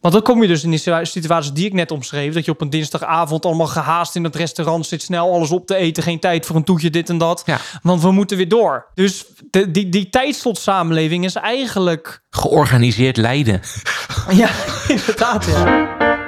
Want dan kom je dus in die situatie die ik net omschreef. Dat je op een dinsdagavond allemaal gehaast in het restaurant zit. Snel alles op te eten. Geen tijd voor een toetje, dit en dat. Ja. Want we moeten weer door. Dus de, die, die tijdslotsamenleving is eigenlijk... Georganiseerd lijden. Ja, inderdaad. Ja.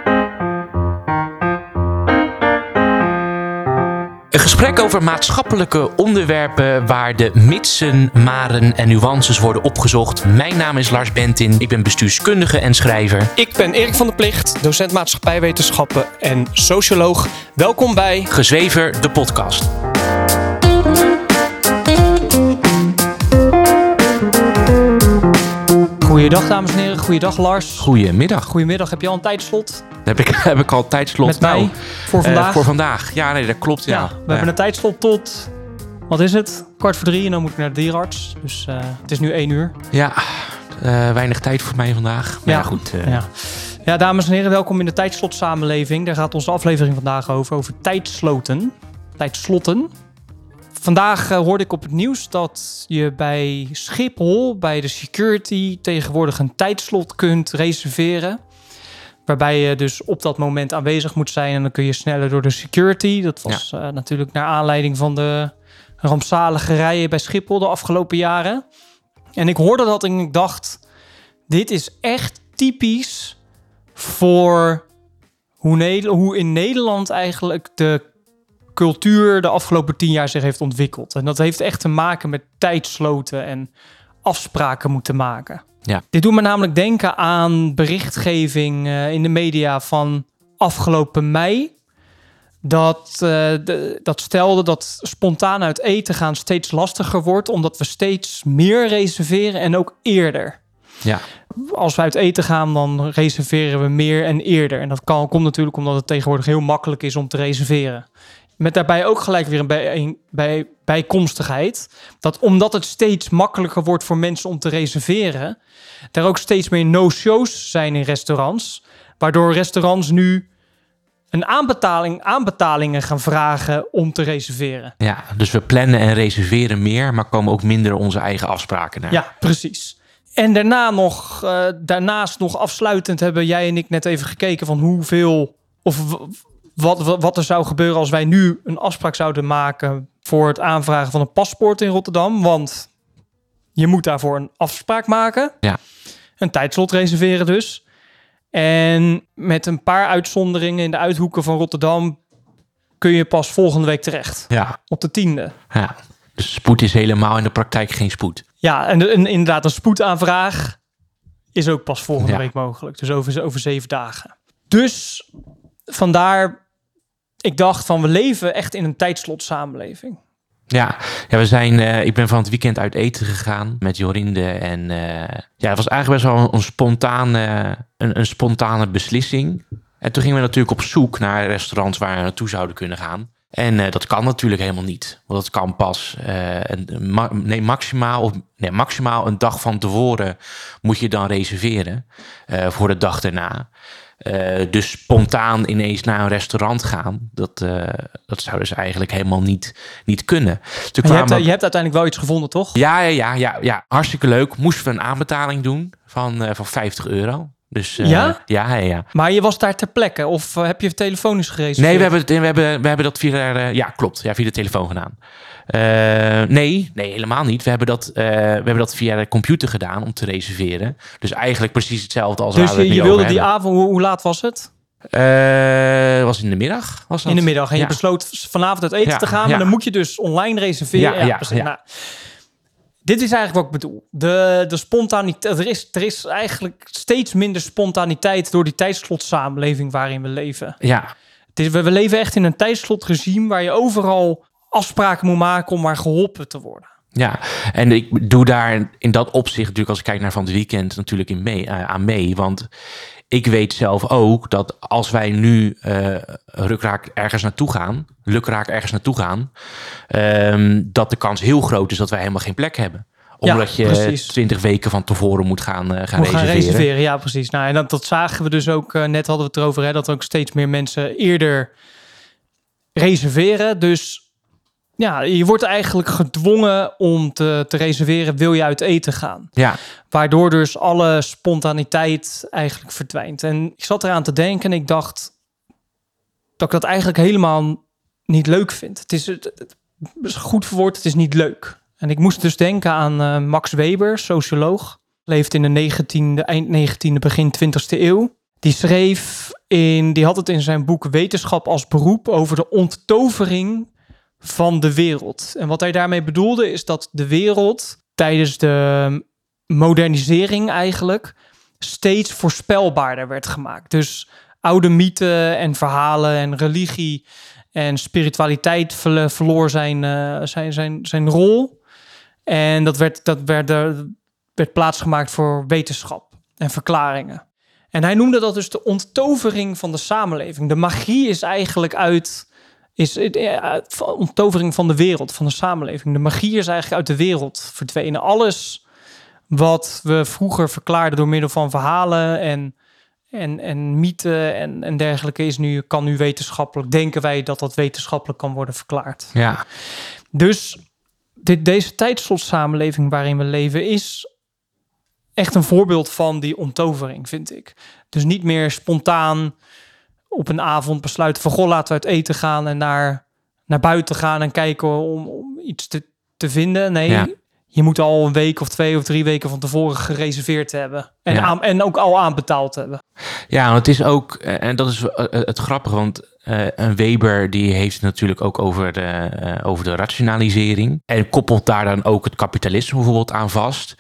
Een gesprek over maatschappelijke onderwerpen waar de mitsen, maren en nuances worden opgezocht. Mijn naam is Lars Bentin, ik ben bestuurskundige en schrijver. Ik ben Erik van der Plicht, docent maatschappijwetenschappen en socioloog. Welkom bij Gezwever, de podcast. Goeiedag dames en heren, goeiedag Lars. Goedemiddag. Goedemiddag, heb je al een tijdslot Heb ik, heb ik al tijdslot? met mij Nou, voor eh, vandaag? voor vandaag. Ja, nee, dat klopt. Ja, ja, we hebben een tijdslot tot, wat is het? Kwart voor drie en dan moet ik naar de dierenarts. Dus eh, het is nu één uur. Ja, eh, weinig tijd voor mij vandaag. Maar ja, goed. Ja. ja, dames en heren, welkom in de tijdslot-samenleving. Daar gaat onze aflevering vandaag over, over tijdsloten. Tijdslotten. Vandaag hoorde ik op het nieuws dat je bij Schiphol, bij de security, tegenwoordig een tijdslot kunt reserveren. Waarbij je dus op dat moment aanwezig moet zijn en dan kun je sneller door de security. Dat was eh, natuurlijk naar aanleiding van de rampzalige rijen bij Schiphol de afgelopen jaren. En ik hoorde dat en ik dacht, dit is echt typisch voor hoe, hoe in Nederland eigenlijk de cultuur de afgelopen tien jaar zich heeft ontwikkeld. En dat heeft echt te maken met tijdsloten en afspraken moeten maken. Ja. Dit doet me namelijk denken aan berichtgeving eh, in de media van afgelopen mei. Dat, de- dat stelde dat spontaan uit eten gaan steeds lastiger wordt, omdat we steeds meer reserveren en ook eerder ja. als we uit eten gaan, dan reserveren we meer en eerder. En dat kan, komt natuurlijk omdat het tegenwoordig heel makkelijk is om te reserveren. Met daarbij ook gelijk weer een bij, bij, bijkomstigheid. Dat omdat het steeds makkelijker wordt voor mensen om te reserveren, er ook steeds meer no-shows zijn in restaurants. Waardoor restaurants nu een aanbetaling, aanbetalingen gaan vragen om te reserveren. ja, dus we plannen en reserveren meer, maar komen ook minder onze eigen afspraken naar. Ja, precies. En daarna nog, eh, daarnaast nog afsluitend hebben jij en ik net even gekeken van hoeveel of wat, wat, wat er zou gebeuren als wij nu een afspraak zouden maken voor het aanvragen van een paspoort in Rotterdam. Want je moet daarvoor een afspraak maken. Ja. Een tijdslot reserveren dus. En met een paar uitzonderingen in de uithoeken van Rotterdam kun je pas volgende week terecht. ja, Op de tiende. ja. Dus spoed is helemaal in de praktijk geen spoed. Ja, en, en inderdaad, een spoedaanvraag is ook pas volgende Ja. week mogelijk. Dus over, over zeven dagen. Dus vandaar, ik dacht van we leven echt in een tijdslot samenleving. Ja, ja we zijn, eh, ik ben van het weekend uit eten gegaan met Jorinde. En eh, ja, het was eigenlijk best wel een, spontane, een, een spontane beslissing. En toen gingen we natuurlijk op zoek naar restaurants waar we naartoe zouden kunnen gaan. En eh, dat kan natuurlijk helemaal niet. Want dat kan pas een, nee, maximaal, of, nee, maximaal een dag van tevoren moet je dan reserveren voor de dag daarna. Eh, dus spontaan ineens naar een restaurant gaan, dat, eh, dat zou dus eigenlijk helemaal niet, niet kunnen. Toen Maar je, kwamen- hebt, je hebt uiteindelijk wel iets gevonden, toch? ja, ja, ja, ja, ja, hartstikke leuk. Moesten we een aanbetaling doen van, eh, van 50 euro. Dus, eh, Ja? Ja, ja. Maar je was daar ter plekke of eh, heb je telefonisch gereserveerd? Nee, we hebben, het- we, hebben, we hebben dat via, ja, klopt, ja, via de telefoon gedaan. Eh, nee, nee, helemaal niet. We hebben, dat, we hebben dat via de computer gedaan om te reserveren. Dus eigenlijk precies hetzelfde als Dus waar we je, het je wilde die avond, hoe, hoe laat was het? Was in de middag. Was dat? In de middag. En Ja. je besloot vanavond uit eten Ja, te gaan. Maar dan moet je dus online reserveren. Ja, Ja. Nou, dit is eigenlijk wat ik bedoel. De, de spontaniteit. Er is, er is eigenlijk steeds minder spontaniteit door die tijdslot-samenleving waarin we leven. Ja, Het is, we, we leven echt in een tijdslotregime waar je overal afspraken moet maken om maar geholpen te worden. Ja, en ik doe daar in dat opzicht natuurlijk als ik kijk naar van het weekend natuurlijk in mee, eh, aan mee. Want ik weet zelf ook dat als wij nu eh rukraak ergens naartoe gaan, lukraak ergens naartoe gaan, ehm, dat de kans heel groot is dat wij helemaal geen plek hebben. Ja, Omdat je precies. twintig weken van tevoren moet gaan, eh, gaan Moet gaan reserveren. reserveren, ja precies. Nou, en dat, dat zagen we dus ook, eh, net hadden we het erover, hè, dat ook steeds meer mensen eerder reserveren. Dus ja, je wordt eigenlijk gedwongen om te, te reserveren, wil je uit eten gaan? Ja, Waardoor dus alle spontaniteit eigenlijk verdwijnt. En ik zat eraan te denken en ik dacht dat ik dat eigenlijk helemaal niet leuk vind. Het is, het, het is goed verwoord, het is niet leuk. En ik moest dus denken aan eh, Max Weber, socioloog. Leeft in de 19e, eind 19e, begin 20e eeuw. Die schreef in, die had het in zijn boek Wetenschap als beroep over de onttovering van de wereld. En wat hij daarmee bedoelde is dat de wereld tijdens de modernisering eigenlijk steeds voorspelbaarder werd gemaakt. Dus oude mythen en verhalen en religie en spiritualiteit verloor zijn, eh, zijn, zijn, zijn rol. En dat werd, dat werd, er werd plaatsgemaakt voor wetenschap en verklaringen. En hij noemde dat dus de onttovering van de samenleving. De magie is eigenlijk uit. Is eh, onttovering van de wereld, van de samenleving. De magie is eigenlijk uit de wereld verdwenen. Alles wat we vroeger verklaarden door middel van verhalen en, en, en mythen en, en dergelijke, is nu, kan nu wetenschappelijk, denken wij dat dat wetenschappelijk kan worden verklaard. ja, Dus dit, deze tijdslot-samenleving waarin we leven is echt een voorbeeld van die onttovering, vind ik. Dus niet meer spontaan op een avond besluiten van... goh, laten we uit eten gaan en naar, naar buiten gaan... en kijken om, om iets te, te vinden. Nee, Ja. je moet al een week of twee of drie weken van tevoren gereserveerd hebben. En, Ja. aan, en ook al aanbetaald hebben. Ja, want het is ook, eh, en dat is eh, het grappige, want eh, een Weber die heeft het natuurlijk ook over de, eh, over de rationalisering. En koppelt daar dan ook het kapitalisme bijvoorbeeld aan vast.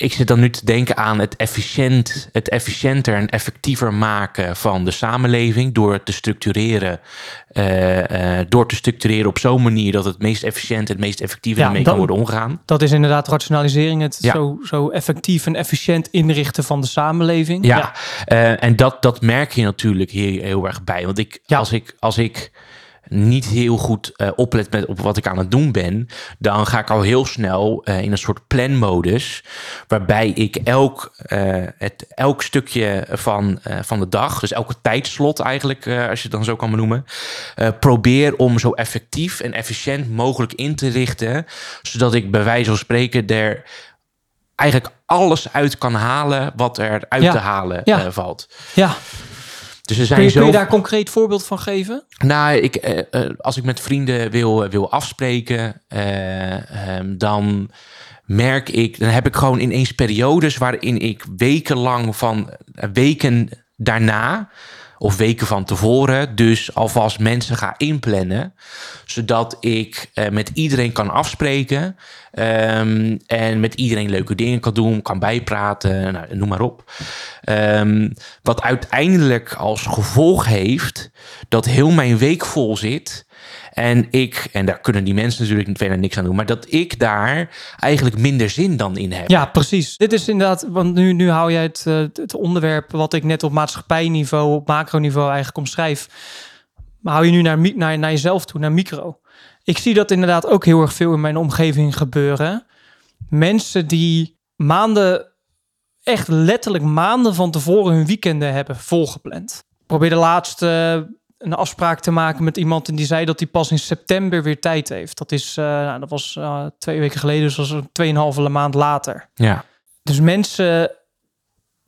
Ik zit dan nu te denken aan het, efficiënt, het efficiënter en effectiever maken van de samenleving door het te structureren. eh, eh, door te structureren op zo'n manier dat het meest efficiënt en het meest effectief Ja, ermee kan worden omgegaan. Dat is inderdaad rationalisering. Het Ja. zo, zo effectief en efficiënt inrichten van de samenleving. Ja, eh, en dat, dat merk je natuurlijk hier heel erg bij. Want ik, Ja. als, ik, als ik niet heel goed eh, oplet met op wat ik aan het doen ben, dan ga ik al heel snel eh, in een soort planmodus, waarbij ik elk, eh, het, elk stukje van, van de dag, dus elke tijdslot eigenlijk, als je het dan zo kan benoemen, probeer om zo effectief en efficiënt mogelijk in te richten, zodat ik bij wijze van spreken er eigenlijk alles uit kan halen wat er uit Ja. te halen Ja. valt. ja. Dus er Kun zijn je, kun zo. je daar een concreet voorbeeld van geven? Nou, ik, eh, eh, als ik met vrienden wil, wil afspreken, eh, ehm, dan merk ik, dan heb ik gewoon ineens periodes waarin ik wekenlang van eh, weken daarna of weken van tevoren dus alvast mensen ga inplannen, zodat ik eh, met iedereen kan afspreken ehm, en met iedereen leuke dingen kan doen, kan bijpraten, nou, noem maar op. Ehm, wat uiteindelijk als gevolg heeft dat heel mijn week vol zit. En ik, en daar kunnen die mensen natuurlijk verder niks aan doen, maar dat ik daar eigenlijk minder zin dan in heb. Ja, precies. Dit is inderdaad, want nu, nu hou jij het, eh, het onderwerp wat ik net op maatschappijniveau, op macroniveau eigenlijk omschrijf. Maar hou je nu naar, naar, naar jezelf toe, naar micro. Ik zie dat inderdaad ook heel erg veel in mijn omgeving gebeuren. Mensen die maanden, echt letterlijk maanden van tevoren hun weekenden hebben volgepland. Ik probeerde laatst eh, een afspraak te maken met iemand en die zei dat hij pas in september weer tijd heeft. Dat is, eh, nou, dat was eh, twee weken geleden, dus dat was een tweeënhalve maand later. Ja. Dus mensen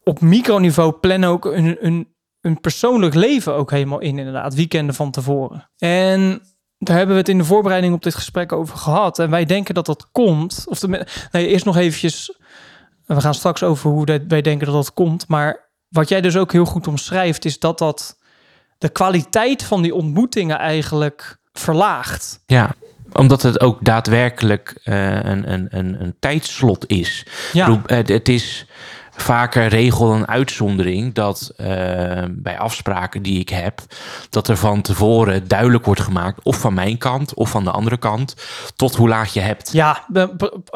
op microniveau plannen ook een, een, een persoonlijk leven ook helemaal in, inderdaad, weekenden van tevoren. En daar hebben we het in de voorbereiding op dit gesprek over gehad. En wij denken dat dat komt. Of de, nee, eerst nog eventjes. We gaan straks over hoe dat, wij denken dat dat komt. Maar wat jij dus ook heel goed omschrijft, is dat dat de kwaliteit van die ontmoetingen eigenlijk verlaagt. Ja, omdat het ook daadwerkelijk eh, een, een, een, een tijdslot is. Ja, bedoel, het, het is vaker regel dan uitzondering dat eh, bij afspraken die ik heb, dat er van tevoren duidelijk wordt gemaakt, of van mijn kant of van de andere kant, tot hoe laat je hebt. Ja, uh,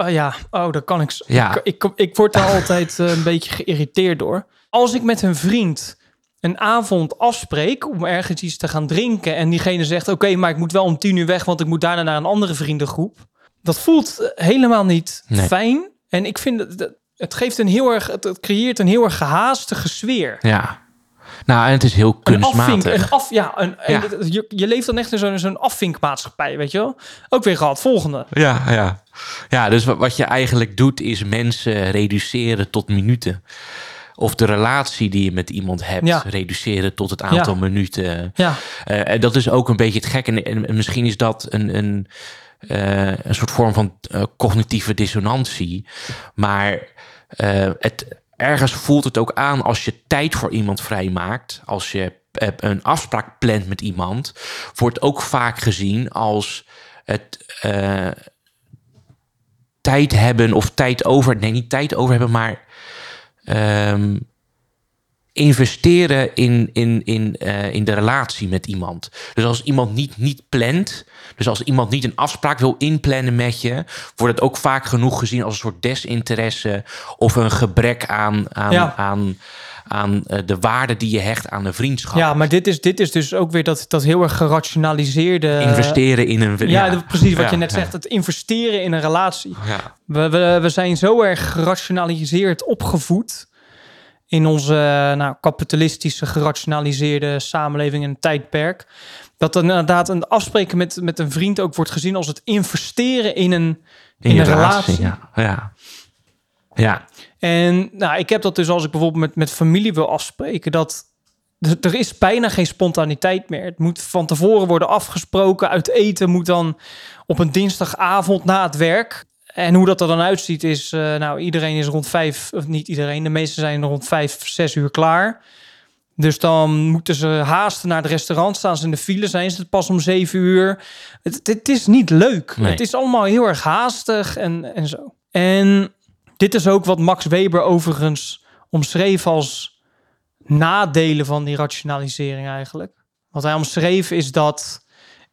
ja. oh, daar kan ik. Ja. Ik, ik, ik word daar altijd eh, een beetje geïrriteerd door. Als ik met een vriend een avond afspreek om ergens iets te gaan drinken en diegene zegt: Oké, maar ik moet wel om tien uur weg, want ik moet daarna naar een andere vriendengroep. Dat voelt eh, helemaal niet Nee. fijn. En ik vind het, het geeft een heel erg, het, het creëert een heel erg gehaastige sfeer. Ja. Nou, en het is heel Een afvink, kunstmatig. een af, ja, een, Ja. en je, je leeft dan echt in zo'n zo'n afvinkmaatschappij, weet je wel? Ook weer gehad, volgende. Ja, ja. Ja, dus wat, wat je eigenlijk doet is mensen reduceren tot minuten. Of de relatie die je met iemand hebt, Ja. reduceren tot het aantal Ja. minuten. Ja, en dat is ook een beetje het gek. En, en, en misschien is dat een, een, eh, een soort vorm van eh, cognitieve dissonantie. Maar het, ergens voelt het ook aan als je tijd voor iemand vrijmaakt. Als je een afspraak plant met iemand. Wordt ook vaak gezien als het tijd hebben of tijd over. Nee, niet tijd over hebben, maar. Ehm, investeren in, in, in, eh, in de relatie met iemand. Dus als iemand niet, niet plant, dus als iemand niet een afspraak wil inplannen met je, wordt het ook vaak genoeg gezien als een soort desinteresse of een gebrek aan, aan, Ja. aan, aan eh, de waarde die je hecht aan de vriendschap. ja maar dit is, dit is dus ook weer dat, dat heel erg gerationaliseerde... Investeren in een... Ja, precies wat Ja, je net zegt. Het investeren in een relatie. We, we, we zijn zo erg gerationaliseerd opgevoed in onze nou, kapitalistische gerationaliseerde samenleving en tijdperk. Dat er inderdaad een afspreken met, met een vriend ook wordt gezien als het investeren in een, in je een relatie. Ja, ja. Ja. En nou, ik heb dat dus als ik bijvoorbeeld met, met familie wil afspreken, dat er- is bijna geen spontaniteit meer. Het moet van tevoren worden afgesproken. Uit eten moet dan op een dinsdagavond na het werk. En hoe dat er dan uitziet is, eh, nou, iedereen is rond vijf, of niet iedereen, de meesten zijn rond vijf, zes uur klaar. Dus dan moeten ze haasten naar het restaurant, staan ze in de file, zijn ze het pas om zeven uur. Het, het is niet leuk. Nee. Het is allemaal heel erg haastig en, en zo. En dit is ook wat Max Weber overigens omschreef als nadelen van die rationalisering eigenlijk. Wat hij omschreef is dat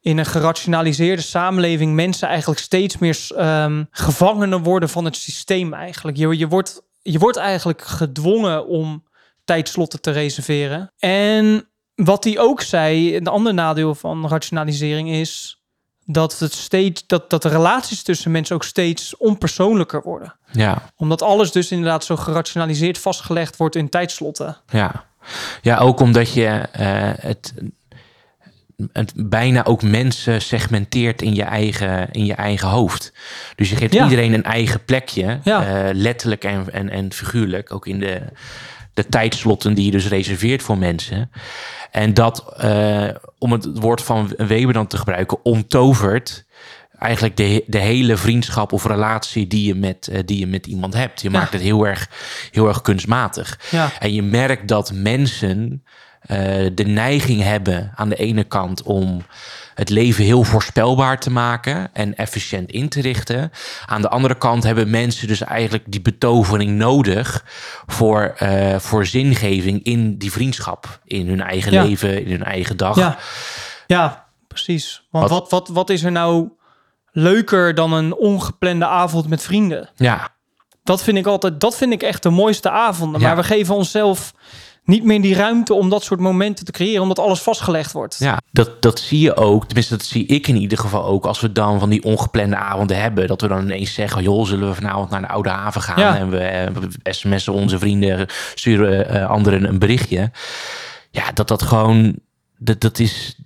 in een gerationaliseerde samenleving mensen eigenlijk steeds meer ehm, gevangenen worden van het systeem eigenlijk. Je, je, wordt, je wordt eigenlijk gedwongen om tijdslotten te reserveren. En wat hij ook zei, een ander nadeel van rationalisering is dat, het steeds, dat, dat de relaties tussen mensen ook steeds onpersoonlijker worden ja. omdat alles dus inderdaad zo gerationaliseerd vastgelegd wordt in tijdslotten. Ja, ja ook omdat je eh, het, het bijna ook mensen segmenteert in je eigen, in je eigen hoofd. Dus je geeft Ja. iedereen een eigen plekje, Ja. eh, letterlijk en, en, en figuurlijk, ook in de, de tijdslotten die je dus reserveert voor mensen. En dat, eh, om het woord van Weber dan te gebruiken, omtovert eigenlijk de, de hele vriendschap of relatie die je met, eh, die je met iemand hebt. Je Ja. maakt het heel erg, heel erg kunstmatig. Ja. En je merkt dat mensen eh, de neiging hebben aan de ene kant om het leven heel voorspelbaar te maken en efficiënt in te richten. Aan de andere kant hebben mensen dus eigenlijk die betovering nodig voor, eh, voor zingeving in die vriendschap, in hun eigen Ja. leven, in hun eigen dag. Ja, ja precies. Want Wat- wat, wat, wat is er nou leuker dan een ongeplande avond met vrienden? ja, Dat vind ik altijd, dat vind ik echt de mooiste avonden. Ja. Maar we geven onszelf niet meer die ruimte om dat soort momenten te creëren, omdat alles vastgelegd wordt. Ja, dat, dat zie je ook. Tenminste, dat zie ik in ieder geval ook. Als we dan van die ongeplande avonden hebben. Dat we dan ineens zeggen, joh, zullen we vanavond naar de Oude Haven gaan? Ja. En we, eh, we sms'en onze vrienden, sturen eh, anderen een berichtje. Ja, dat dat gewoon... Dat, dat, is,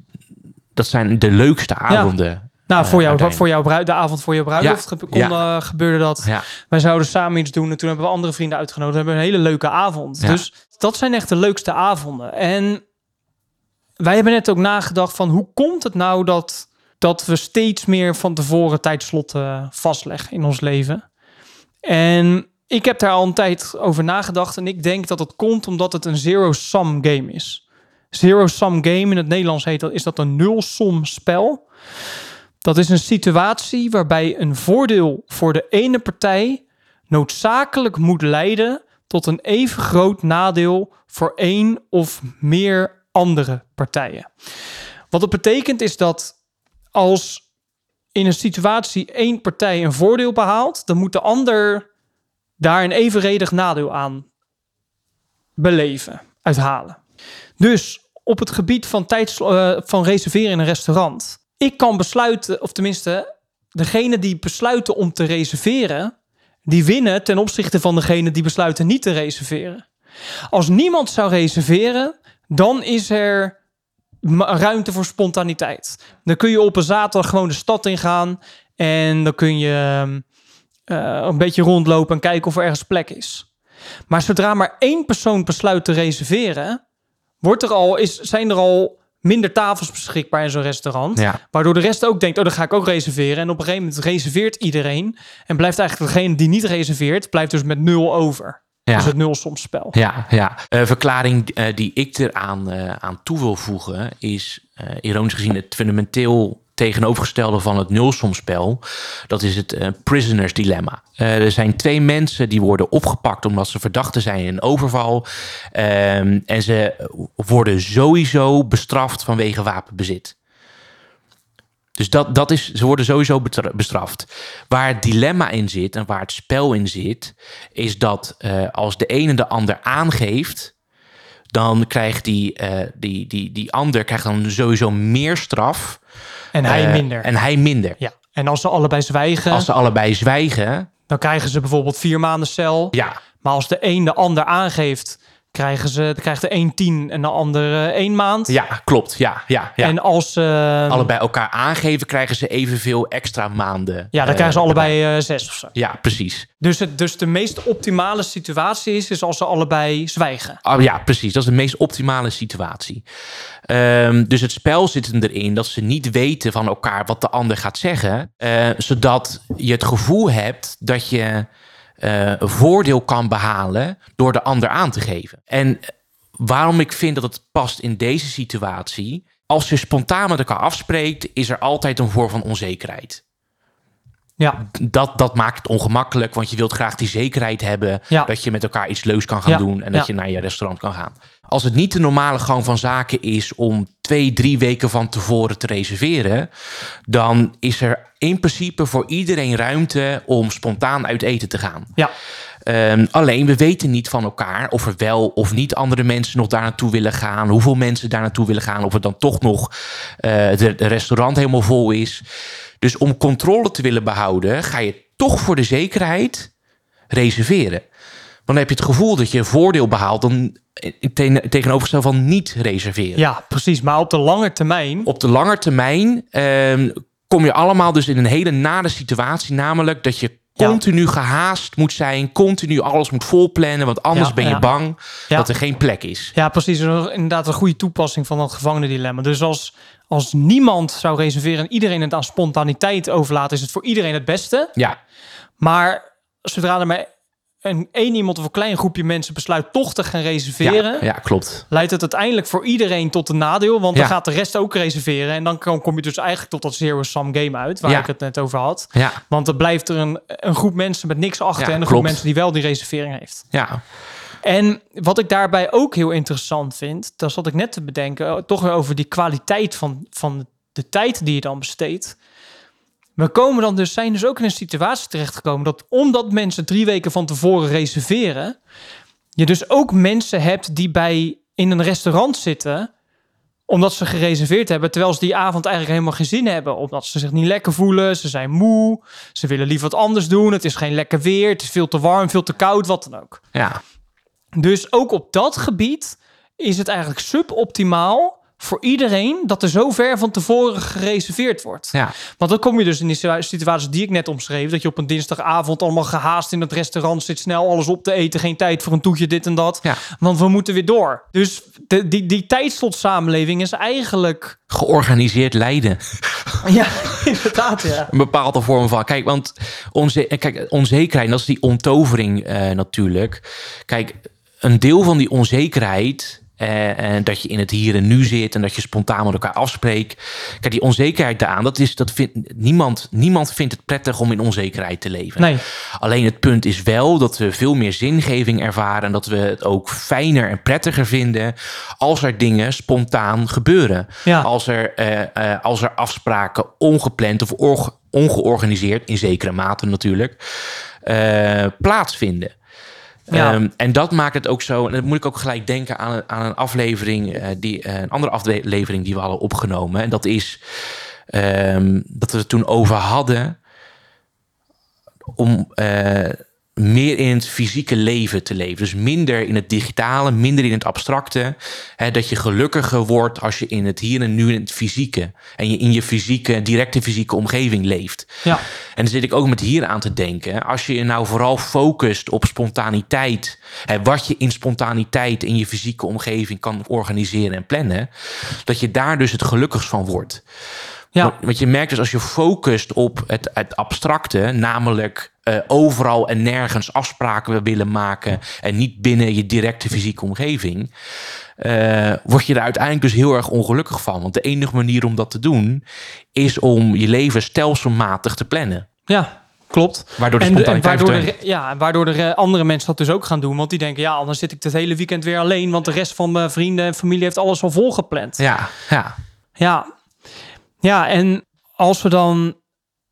dat zijn de leukste avonden. Nou, voor, Eh, jou, uiteindelijk. voor jouw bruid, de avond voor jouw bruiloft Ja. ge- kon, eh, gebeurde dat. Ja, Wij zouden samen iets doen en toen hebben we andere vrienden uitgenodigd. We hebben een hele leuke avond. Dus dat zijn echt de leukste avonden. En wij hebben net ook nagedacht van hoe komt het nou dat, dat we steeds meer van tevoren tijdslotten vastleggen in ons leven. En ik heb daar al een tijd over nagedacht en ik denk dat het komt omdat het een zero-sum game is. Zero-sum game in het Nederlands heet dat, is dat een nul-som spel. Dat is een situatie waarbij een voordeel voor de ene partij noodzakelijk moet leiden tot een even groot nadeel voor één of meer andere partijen. Wat het betekent is dat als in een situatie één partij een voordeel behaalt, dan moet de ander daar een evenredig nadeel aan beleven, uithalen. Dus op het gebied van, eh, van reserveren in een restaurant. Ik kan besluiten, of tenminste, degene die besluiten om te reserveren, die winnen ten opzichte van degene die besluiten niet te reserveren. Als niemand zou reserveren, dan is er ruimte voor spontaniteit. Dan kun je op een zaterdag gewoon de stad ingaan en dan kun je ehm, eh, een beetje rondlopen en kijken of er ergens plek is. Maar zodra maar één persoon besluit te reserveren, wordt er al, is, zijn er al minder tafels beschikbaar in zo'n restaurant. Ja. Waardoor de rest ook denkt, oh, dan ga ik ook reserveren. En op een gegeven moment reserveert iedereen. En blijft eigenlijk degene die niet reserveert, blijft dus met nul over. Ja. Dus het nulsomspel. Ja, ja. Eh, verklaring eh, die ik eraan eh, aan toe wil voegen is, ironisch gezien, het fundamenteel tegenovergestelde van het nulsomspel. Dat is het eh, prisoners dilemma. Eh, er zijn twee mensen die worden opgepakt omdat ze verdachten zijn in een overval. Ehm, en ze worden sowieso bestraft vanwege wapenbezit. Dus dat, dat is, ze worden sowieso bestraft. Waar het dilemma in zit en waar het spel in zit, is dat eh, als de ene de ander aangeeft, dan krijgt die, eh, die, die, die ander krijgt dan sowieso meer straf. En hij eh, minder. En hij minder. Ja. En als ze allebei zwijgen, Als ze allebei zwijgen, dan krijgen ze bijvoorbeeld vier maanden cel. ja, Maar als de een de ander aangeeft, krijgen ze, krijgt de een tien en de ander eh, één maand. ja klopt. Ja, ja, ja. En als ze... allebei elkaar aangeven, krijgen ze evenveel extra maanden. ja, dan eh, krijgen ze allebei eh, zes of zo. Ja, precies. Dus, het, dus de meest optimale situatie is, is als ze allebei zwijgen. Oh, ja, precies. Dat is de meest optimale situatie. Ehm, dus het spel zit erin dat ze niet weten van elkaar wat de ander gaat zeggen. zodat je het gevoel hebt dat je eh, voordeel kan behalen door de ander aan te geven. En waarom ik vind dat het past in deze situatie. Als je spontaan met elkaar afspreekt, is er altijd een vorm van onzekerheid. Ja, Dat, dat maakt het ongemakkelijk, want je wilt graag die zekerheid hebben Ja. dat je met elkaar iets leuks kan gaan Ja, doen en dat ja. je naar je restaurant kan gaan. Als het niet de normale gang van zaken is om twee, drie weken van tevoren te reserveren, dan is er in principe voor iedereen ruimte om spontaan uit eten te gaan. ja, Ehm, alleen we weten niet van elkaar of er wel of niet andere mensen nog daar naartoe willen gaan. Hoeveel mensen daar naartoe willen gaan. Of het dan toch nog eh, het re- restaurant helemaal vol is. Dus om controle te willen behouden, ga je toch voor de zekerheid reserveren. Dan heb je het gevoel dat je voordeel behaalt dan ten- tegenovergesteld van niet reserveren. ja, precies. Maar op de lange termijn... Op de lange termijn ehm, kom je allemaal dus in een hele nare situatie. Namelijk dat je Ja. continu gehaast moet zijn. Continu alles moet volplannen. Want anders Ja, ben je ja. bang dat er geen plek is. Ja, precies. Dat is Inderdaad een goede toepassing van dat gevangenendilemma. Dus als, als niemand zou reserveren en iedereen het aan spontaniteit overlaat... is het voor iedereen het beste. Ja, Maar zodra er maar een, één iemand of een klein groepje mensen besluit toch te gaan reserveren... ja, ja klopt. leidt het uiteindelijk voor iedereen tot een nadeel. Want Ja. dan gaat de rest ook reserveren. En dan kom kom je dus eigenlijk tot dat zero-sum game uit... waar Ja. ik het net over had. Ja, Want er blijft er een, een groep mensen met niks achter... En een groep klopt. mensen die wel die reservering heeft. ja, En wat ik daarbij ook heel interessant vind... dat zat ik net te bedenken... eh, toch weer over die kwaliteit van, van de tijd die je dan besteedt. We komen dan dus, zijn dus ook in een situatie terechtgekomen... dat omdat mensen drie weken van tevoren reserveren... je dus ook mensen hebt die bij in een restaurant zitten omdat ze gereserveerd hebben, terwijl ze die avond eigenlijk helemaal geen zin hebben. Omdat ze zich niet lekker voelen, ze zijn moe, ze willen liever wat anders doen. Het is geen lekker weer, het is veel te warm, veel te koud, wat dan ook. ja. Dus ook op dat gebied is het eigenlijk suboptimaal voor iedereen dat er zo ver van tevoren gereserveerd wordt. ja. Want dan kom je dus in die situa- situatie die ik net omschreef, dat je op een dinsdagavond allemaal gehaast in het restaurant zit, snel alles op te eten, geen tijd voor een toetje, dit en dat. Ja. Want we moeten weer door. Dus de, die, die tijdslot-samenleving is eigenlijk... Georganiseerd lijden. Ja, inderdaad, ja. een bepaalde vorm van. Kijk, want onze, kijk, onzekerheid, dat is die ontovering eh, natuurlijk. Kijk, een deel van die onzekerheid. Eh, en dat je in het hier en nu zit en dat je spontaan met elkaar afspreekt. Kijk, die onzekerheid daaraan, dat is, dat vindt niemand, niemand vindt het prettig om in onzekerheid te leven. Nee, Alleen het punt is wel dat we veel meer zingeving ervaren. En dat we het ook fijner en prettiger vinden als er dingen spontaan gebeuren. Ja. Als, er, eh, eh, als er afspraken ongepland of org- ongeorganiseerd, in zekere mate natuurlijk, plaatsvinden. Ehm, en dat maakt het ook zo. En dan moet ik ook gelijk denken aan, aan een aflevering, eh, die, eh, een andere aflevering die we hadden opgenomen. En dat is ehm, dat we het toen over hadden om eh, meer in het fysieke leven te leven. Dus minder in het digitale, minder in het abstracte. Hè, dat je gelukkiger wordt als je in het hier en nu in het fysieke. En je in je fysieke, directe fysieke omgeving leeft. Ja. En dan zit ik ook met hier aan te denken. Als je je nou vooral focust op spontaniteit. Hè, wat je in spontaniteit in je fysieke omgeving kan organiseren en plannen. Dat je daar dus het gelukkigst van wordt. Ja. Want, want je merkt dus als je focust op het, het abstracte, namelijk eh, overal en nergens afspraken willen maken en niet binnen je directe fysieke omgeving, eh, word je er uiteindelijk dus heel erg ongelukkig van. Want de enige manier om dat te doen is om je leven stelselmatig te plannen. Ja, klopt. Waardoor de En, de- en spontaniteit waardoor, de, ja, waardoor de re- andere mensen dat dus ook gaan doen. Want die denken, ja, anders zit ik het hele weekend weer alleen. Want de rest van mijn vrienden en familie heeft alles al volgepland. Ja, ja, Ja. Ja, en als we dan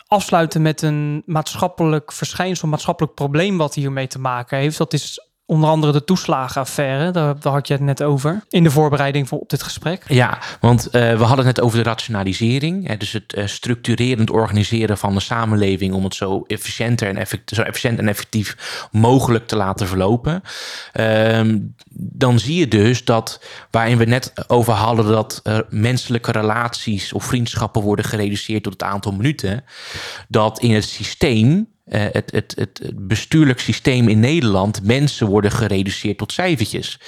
afsluiten met een maatschappelijk verschijnsel, maatschappelijk probleem wat hiermee te maken heeft. Dat is onder andere de toeslagenaffaire. Daar, daar had je het net over in de voorbereiding voor op dit gesprek. Ja, want eh, we hadden het net over de rationalisering. Hè, dus het eh, structurerend organiseren van de samenleving om het zo, efficiënter en effect, zo efficiënt en effectief mogelijk te laten verlopen. Ehm, dan zie je dus dat waarin we net over hadden dat eh, menselijke relaties of vriendschappen worden gereduceerd tot het aantal minuten. Dat in het systeem het, het, het, het bestuurlijk systeem in Nederland mensen worden gereduceerd tot cijfertjes.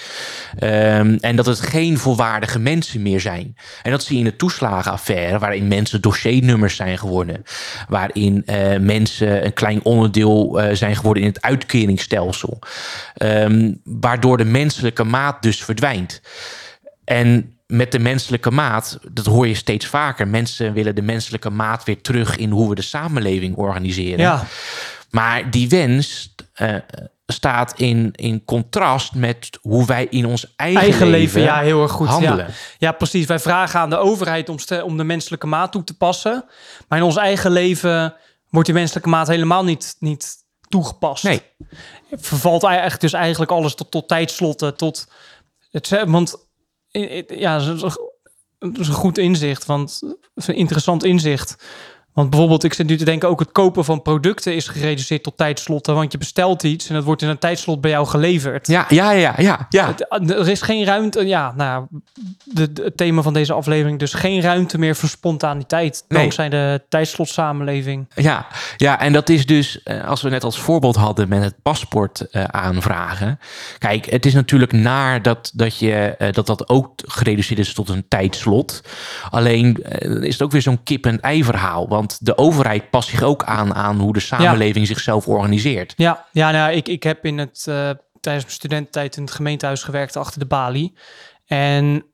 Ehm, en dat het geen volwaardige mensen meer zijn. En dat zie je in de toeslagenaffaire, waarin mensen dossiernummers zijn geworden. Waarin eh, mensen een klein onderdeel eh, zijn geworden in het uitkeringsstelsel. Ehm, waardoor de menselijke maat dus verdwijnt. En met de menselijke maat, dat hoor je steeds vaker. Mensen willen de menselijke maat weer terug in hoe we de samenleving organiseren. Ja, Maar die wens eh, staat in, in contrast met hoe wij in ons eigen, eigen leven, ja, heel erg goed. handelen. Ja. ja, precies. Wij vragen aan de overheid om, om de menselijke maat toe te passen. Maar in ons eigen leven wordt die menselijke maat helemaal niet, niet toegepast. Nee. vervalt eigenlijk dus eigenlijk alles tot, tot tijdslotten, tot het want ja, dat is een- goed inzicht, want een interessant inzicht. Want bijvoorbeeld, ik zit nu te denken, ook het kopen van producten is gereduceerd tot tijdslotten, want je bestelt iets en het wordt in een tijdslot bij jou geleverd. Ja, ja, ja, ja, ja. Het- Er is geen ruimte, ja, nou, de, de- het thema van deze aflevering, dus geen ruimte meer voor spontaniteit, Nee. dankzij de tijdslot-samenleving. Ja, ja, en dat is dus, eh, als we net als voorbeeld hadden met het paspoort eh, aanvragen. Kijk, het is natuurlijk naar dat dat, je, eh, dat dat ook gereduceerd is tot een tijdslot. Alleen eh, is het ook weer zo'n kip-en-ei verhaal. Want de overheid past zich ook aan aan hoe de samenleving zichzelf organiseert. Ja, ja nou, ik, ik heb in het, eh, tijdens mijn studententijd in het gemeentehuis gewerkt achter de balie. En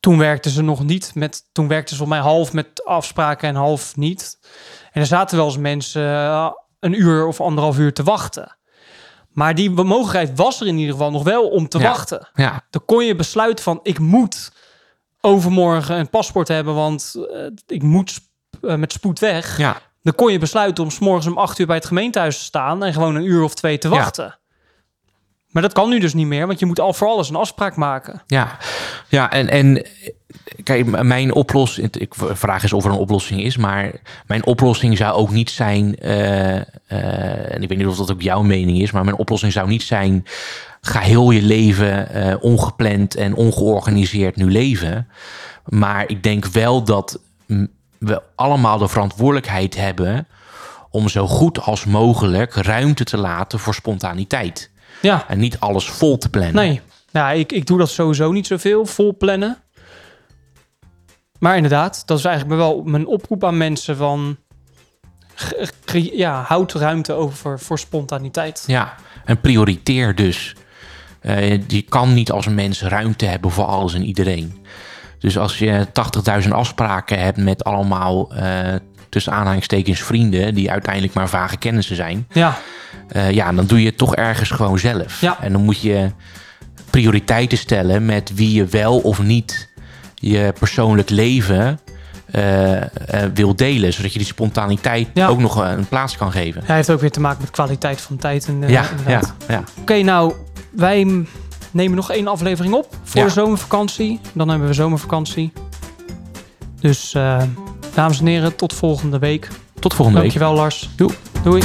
toen werkten ze nog niet met, toen werkten ze voor mij half met afspraken en half niet. En er zaten wel eens mensen eh, een uur of anderhalf uur te wachten. Maar die mogelijkheid was er in ieder geval nog wel om te Ja. wachten. Ja, Dan kon je besluiten van ik moet overmorgen een paspoort hebben, want eh, ik moet met spoed weg. ja, Dan kon je besluiten om 's morgens om acht uur bij het gemeentehuis te staan en gewoon een uur of twee te Ja. wachten. Maar dat kan nu dus niet meer, want je moet al voor alles een afspraak maken. ja. Ja, en, en kijk, mijn oplossing, ik vraag eens of er een oplossing is, maar mijn oplossing zou ook niet zijn, eh, eh, en ik weet niet of dat ook jouw mening is, maar mijn oplossing zou niet zijn, ga heel je leven eh, ongepland en ongeorganiseerd nu leven. Maar ik denk wel dat we allemaal de verantwoordelijkheid hebben om zo goed als mogelijk ruimte te laten voor spontaniteit. Ja, En niet alles vol te plannen. nee. Ja, ik, ik doe dat sowieso niet zoveel, vol plannen. Maar inderdaad, dat is eigenlijk wel mijn oproep aan mensen van... Ja, houd ruimte over voor spontaniteit. Ja, en prioriteer dus. Eh, je kan niet als mens ruimte hebben voor alles en iedereen. Dus als je 80.000 afspraken hebt met allemaal eh, tussen aanhalingstekens vrienden... die uiteindelijk maar vage kennissen zijn... Ja, eh, ja, dan doe je het toch ergens gewoon zelf. Ja. En dan moet je prioriteiten stellen met wie je wel of niet je persoonlijk leven eh, wil delen. Zodat je die spontaniteit Ja. ook nog een plaats kan geven. hij heeft ook weer te maken met kwaliteit van tijd. En, Ja, ja, ja. Oké, nou, wij nemen nog één aflevering op voor Ja. de zomervakantie. Dan hebben we zomervakantie. Dus, eh, dames en heren, tot volgende week. Tot volgende week. Dankjewel, Lars. Doei. Doei.